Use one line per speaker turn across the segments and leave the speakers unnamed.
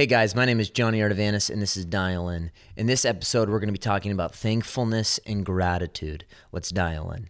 Hey guys, my name is Johnny Artavanis and this is Dial In. In this episode, we're going to be talking about thankfulness and gratitude. Let's dial in.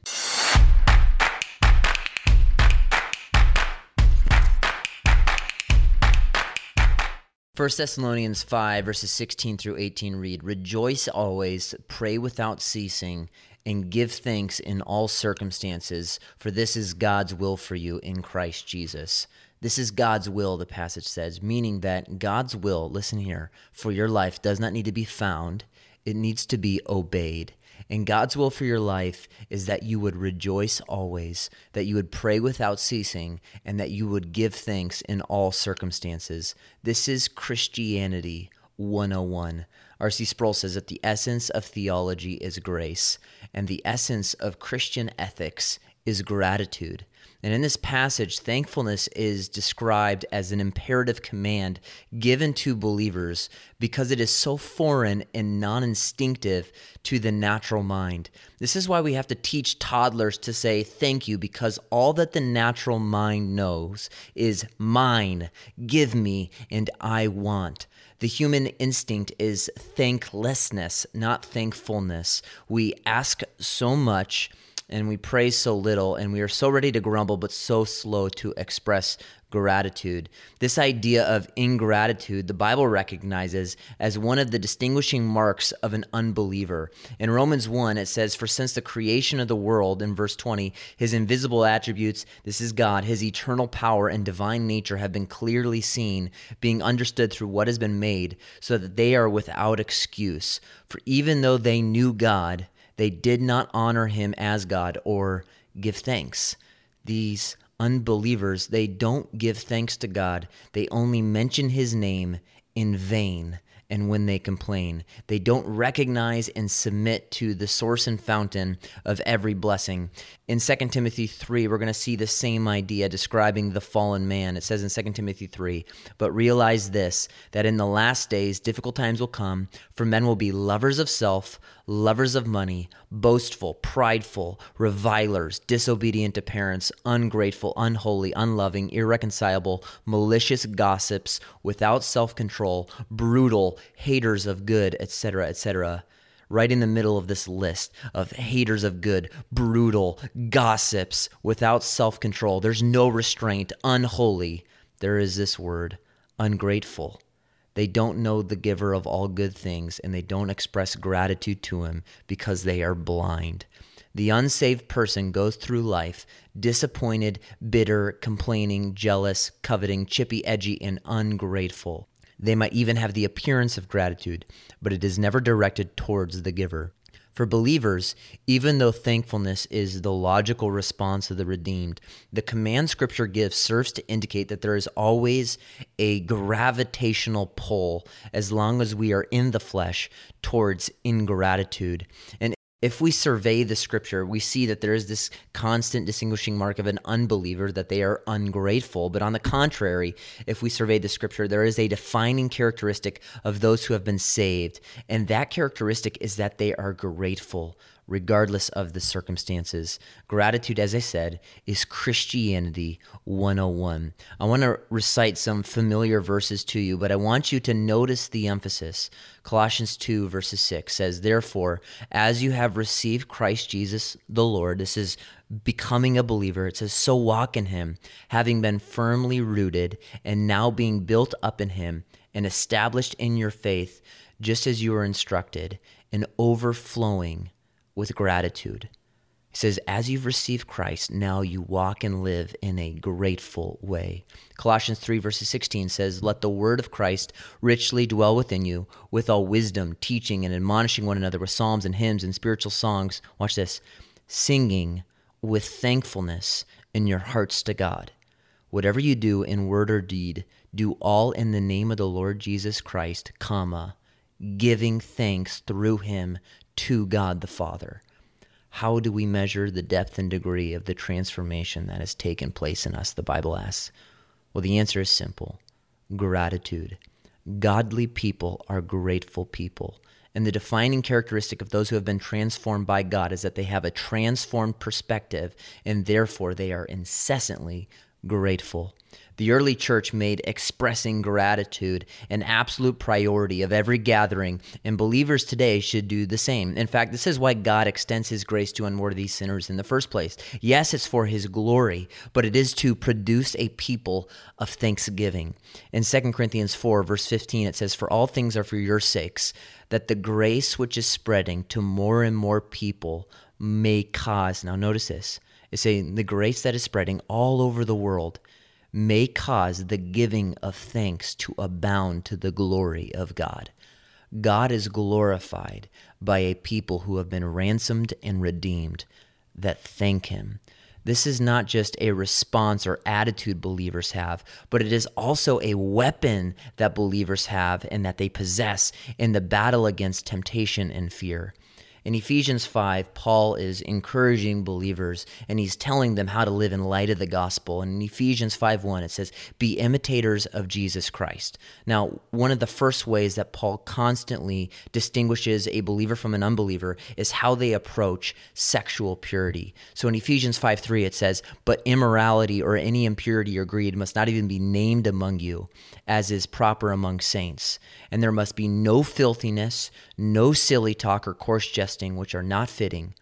First Thessalonians 5, verses 16 through 18 read Rejoice always, pray without ceasing, and give thanks in all circumstances, for this is God's will for you in Christ Jesus. This is God's will, the passage says, meaning that God's will, listen here, for your life does not need to be found, it needs to be obeyed. And God's will for your life is that you would rejoice always, that you would pray without ceasing, and that you would give thanks in all circumstances. This is Christianity 101. R.C. Sproul says that the essence of theology is grace, and the essence of Christian ethics is gratitude. And in this passage, thankfulness is described as an imperative command given to believers because it is so foreign and non instinctive to the natural mind. This is why we have to teach toddlers to say thank you because all that the natural mind knows is mine, give me, and I want. The human instinct is thanklessness, not thankfulness. We ask so much and we praise so little, and we are so ready to grumble, but so slow to express gratitude. This idea of ingratitude, the Bible recognizes as one of the distinguishing marks of an unbeliever. In Romans 1, it says, For since the creation of the world, in verse 20, his invisible attributes, this is God, his eternal power and divine nature have been clearly seen, being understood through what has been made, so that they are without excuse. For even though they knew God, they did not honor him as God or give thanks. These unbelievers, they don't give thanks to God. They only mention his name in vain and when they complain. They don't recognize and submit to the source and fountain of every blessing. In 2 Timothy 3, we're going to see the same idea describing the fallen man. It says in 2 Timothy 3, but realize this, that in the last days difficult times will come, for men will be lovers of self, lovers of money, boastful, prideful, revilers, disobedient to parents, ungrateful, unholy, unloving, irreconcilable, malicious gossips, without self control, brutal, haters of good, etc., etc. Right in the middle of this list of haters of good, brutal, gossips, without self control, there's no restraint, unholy, there is this word, ungrateful. They don't know the giver of all good things and they don't express gratitude to him because they are blind. The unsaved person goes through life disappointed, bitter, complaining, jealous, coveting, chippy, edgy, and ungrateful. They might even have the appearance of gratitude, but it is never directed towards the giver. For believers, even though thankfulness is the logical response of the redeemed, the command scripture gives serves to indicate that there is always a gravitational pull as long as we are in the flesh towards ingratitude. And if we survey the scripture, we see that there is this constant distinguishing mark of an unbeliever, that they are ungrateful. But on the contrary, if we survey the scripture, there is a defining characteristic of those who have been saved. And that characteristic is that they are grateful regardless of the circumstances. Gratitude, as I said, is Christianity 101. I want to recite some familiar verses to you, but I want you to notice the emphasis. Colossians 2, verses 6 says, Therefore, as you have received Christ Jesus the Lord, this is becoming a believer. It says, So walk in him, having been firmly rooted and now being built up in him and established in your faith, just as you were instructed, and overflowing with gratitude. He says, As you've received Christ, now you walk and live in a grateful way. Colossians 3, verses 16 says, Let the word of Christ richly dwell within you, with all wisdom, teaching and admonishing one another with psalms and hymns and spiritual songs. Watch this singing with thankfulness in your hearts to God. Whatever you do in word or deed, do all in the name of the Lord Jesus Christ, comma, giving thanks through him to God the Father. How do we measure the depth and degree of the transformation that has taken place in us? The Bible asks. Well, the answer is simple gratitude. Godly people are grateful people. And the defining characteristic of those who have been transformed by God is that they have a transformed perspective, and therefore they are incessantly grateful. The early church made expressing gratitude an absolute priority of every gathering, and believers today should do the same. In fact, this is why God extends his grace to unworthy sinners in the first place. Yes, it's for his glory, but it is to produce a people of thanksgiving. In 2 Corinthians 4, verse 15, it says, For all things are for your sakes, that the grace which is spreading to more and more people may cause, now notice this, it's saying the grace that is spreading all over the world may cause the giving of thanks to abound to the glory of God. God is glorified by a people who have been ransomed and redeemed that thank Him. This is not just a response or attitude believers have, but it is also a weapon that believers have and that they possess in the battle against temptation and fear. In Ephesians 5, Paul is encouraging believers and he's telling them how to live in light of the gospel. And in Ephesians 5:1 it says, "Be imitators of Jesus Christ." Now, one of the first ways that Paul constantly distinguishes a believer from an unbeliever is how they approach sexual purity. So in Ephesians 5:3 it says, "But immorality or any impurity or greed must not even be named among you, as is proper among saints. And there must be no filthiness, no silly talk or coarse which are not fitting,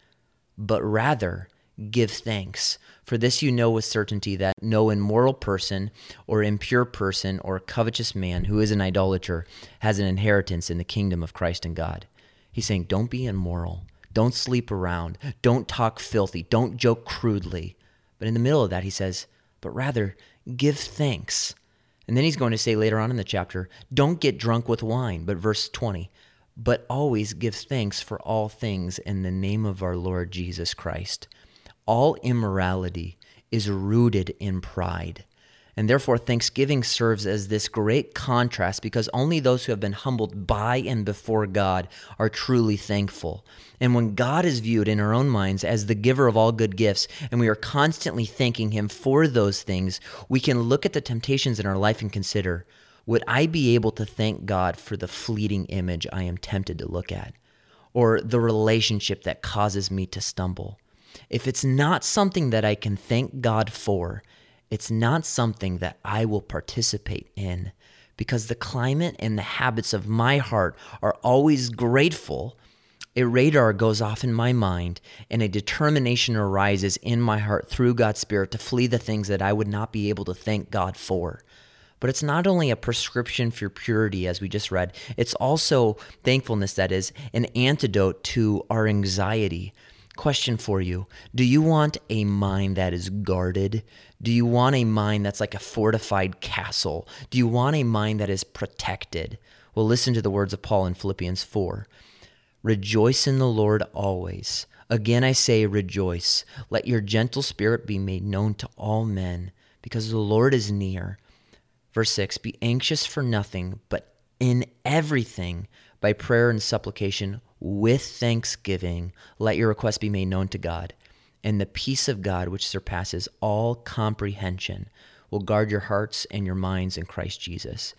but rather give thanks. For this you know with certainty that no immoral person, or impure person, or covetous man who is an idolater has an inheritance in the kingdom of Christ and God. He's saying, don't be immoral. Don't sleep around. Don't talk filthy. Don't joke crudely. But in the middle of that, he says, but rather give thanks. And then he's going to say later on in the chapter, don't get drunk with wine. But verse 20, but always give thanks for all things in the name of our Lord Jesus Christ. All immorality is rooted in pride. And therefore, thanksgiving serves as this great contrast because only those who have been humbled by and before God are truly thankful. And when God is viewed in our own minds as the giver of all good gifts, and we are constantly thanking Him for those things, we can look at the temptations in our life and consider would I be able to thank God for the fleeting image I am tempted to look at, or the relationship that causes me to stumble? If it's not something that I can thank God for, it's not something that I will participate in because the climate and the habits of my heart are always grateful. A radar goes off in my mind, and a determination arises in my heart through God's Spirit to flee the things that I would not be able to thank God for. But it's not only a prescription for purity, as we just read, it's also thankfulness that is an antidote to our anxiety. Question for you Do you want a mind that is guarded? Do you want a mind that's like a fortified castle? Do you want a mind that is protected? Well, listen to the words of Paul in Philippians 4 Rejoice in the Lord always. Again, I say, rejoice. Let your gentle spirit be made known to all men, because the Lord is near. Verse 6 Be anxious for nothing, but in everything, by prayer and supplication, with thanksgiving, let your requests be made known to God. And the peace of God, which surpasses all comprehension, will guard your hearts and your minds in Christ Jesus.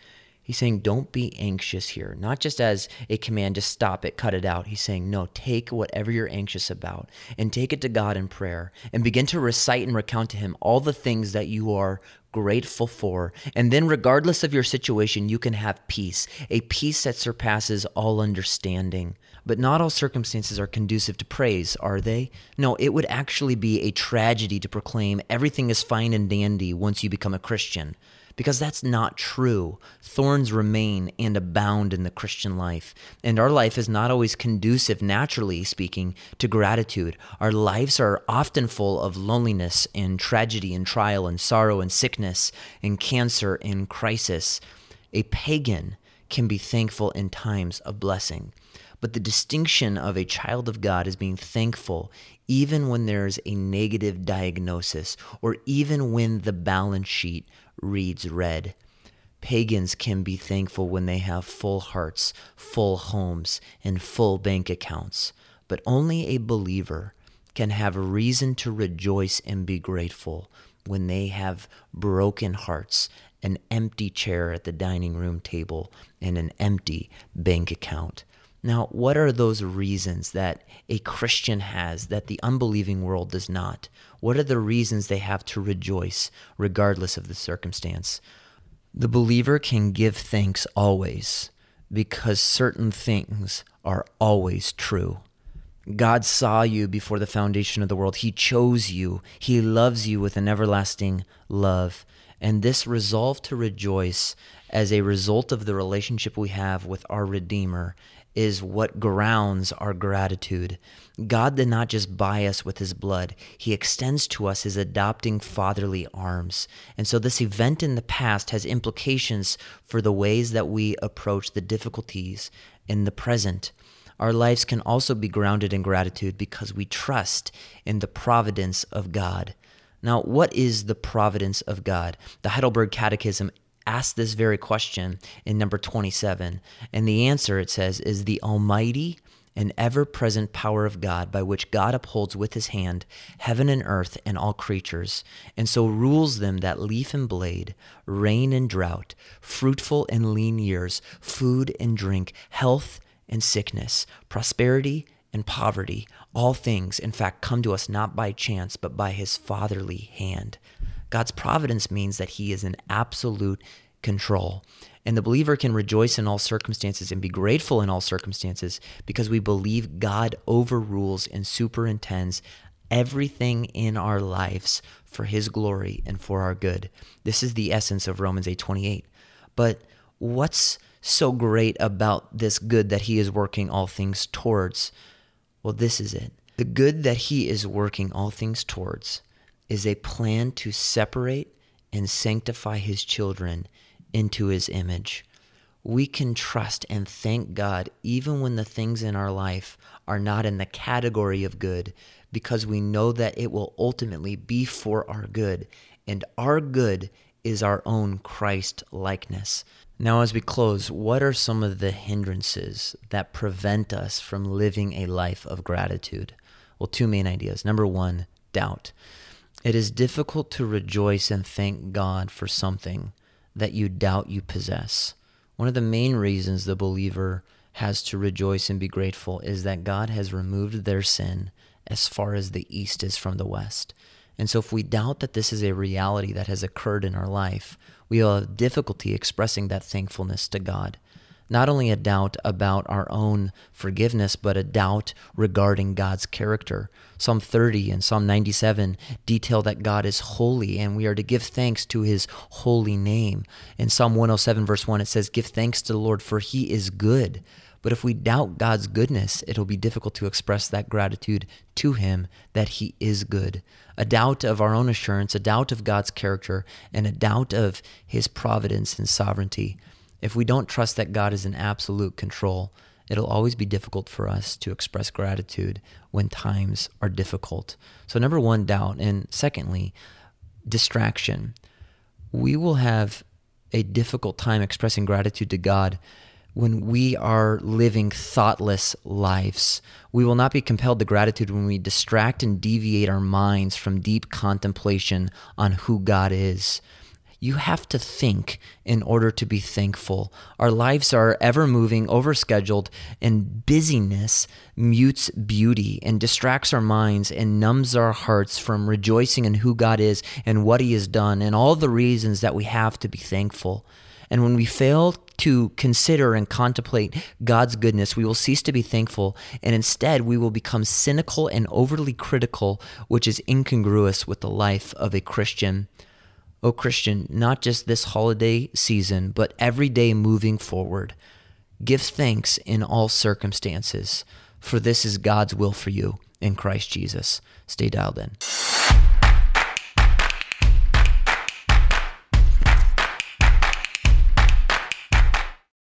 He's saying, don't be anxious here, not just as a command, just stop it, cut it out. He's saying, no, take whatever you're anxious about and take it to God in prayer and begin to recite and recount to Him all the things that you are grateful for. And then, regardless of your situation, you can have peace, a peace that surpasses all understanding. But not all circumstances are conducive to praise, are they? No, it would actually be a tragedy to proclaim everything is fine and dandy once you become a Christian because that's not true. Thorns remain and abound in the Christian life, and our life is not always conducive, naturally speaking, to gratitude. Our lives are often full of loneliness and tragedy and trial and sorrow and sickness and cancer and crisis. A pagan can be thankful in times of blessing. But the distinction of a child of God is being thankful even when there's a negative diagnosis or even when the balance sheet reads red. Pagans can be thankful when they have full hearts, full homes, and full bank accounts, but only a believer can have reason to rejoice and be grateful when they have broken hearts, an empty chair at the dining room table, and an empty bank account. Now, what are those reasons that a Christian has that the unbelieving world does not? What are the reasons they have to rejoice regardless of the circumstance? The believer can give thanks always because certain things are always true. God saw you before the foundation of the world. He chose you. He loves you with an everlasting love. And this resolve to rejoice as a result of the relationship we have with our Redeemer is what grounds our gratitude. God did not just buy us with his blood, he extends to us his adopting fatherly arms. And so this event in the past has implications for the ways that we approach the difficulties in the present. Our lives can also be grounded in gratitude because we trust in the providence of God. Now, what is the providence of God? The Heidelberg Catechism asks this very question in number 27. And the answer, it says, is the almighty and ever present power of God by which God upholds with his hand heaven and earth and all creatures, and so rules them that leaf and blade, rain and drought, fruitful and lean years, food and drink, health and sickness, prosperity and poverty, all things, in fact, come to us not by chance, but by his fatherly hand. God's providence means that he is in absolute control. And the believer can rejoice in all circumstances and be grateful in all circumstances because we believe God overrules and superintends everything in our lives for his glory and for our good. This is the essence of Romans 8:28. But what's so great about this good that he is working all things towards? Well, this is it. The good that he is working all things towards is a plan to separate and sanctify his children into his image. We can trust and thank God even when the things in our life are not in the category of good because we know that it will ultimately be for our good. And our good is our own Christ likeness. Now, as we close, what are some of the hindrances that prevent us from living a life of gratitude? Well, two main ideas. Number one, doubt. It is difficult to rejoice and thank God for something that you doubt you possess. One of the main reasons the believer has to rejoice and be grateful is that God has removed their sin as far as the east is from the west. And so, if we doubt that this is a reality that has occurred in our life, we will have difficulty expressing that thankfulness to God not only a doubt about our own forgiveness, but a doubt regarding God's character. Psalm 30 and Psalm 97 detail that God is holy and we are to give thanks to his holy name. In Psalm 107, verse 1, it says, Give thanks to the Lord, for he is good. But if we doubt God's goodness, it'll be difficult to express that gratitude to Him that He is good. A doubt of our own assurance, a doubt of God's character, and a doubt of His providence and sovereignty. If we don't trust that God is in absolute control, it'll always be difficult for us to express gratitude when times are difficult. So, number one, doubt. And secondly, distraction. We will have a difficult time expressing gratitude to God when we are living thoughtless lives. We will not be compelled to gratitude when we distract and deviate our minds from deep contemplation on who God is. You have to think in order to be thankful. Our lives are ever moving, overscheduled, and busyness mutes beauty and distracts our minds and numbs our hearts from rejoicing in who God is and what He has done and all the reasons that we have to be thankful. And when we fail to consider and contemplate God's goodness, we will cease to be thankful, and instead we will become cynical and overly critical, which is incongruous with the life of a Christian. O Christian, not just this holiday season, but every day moving forward. Give thanks in all circumstances, for this is God's will for you in Christ Jesus. Stay dialed in.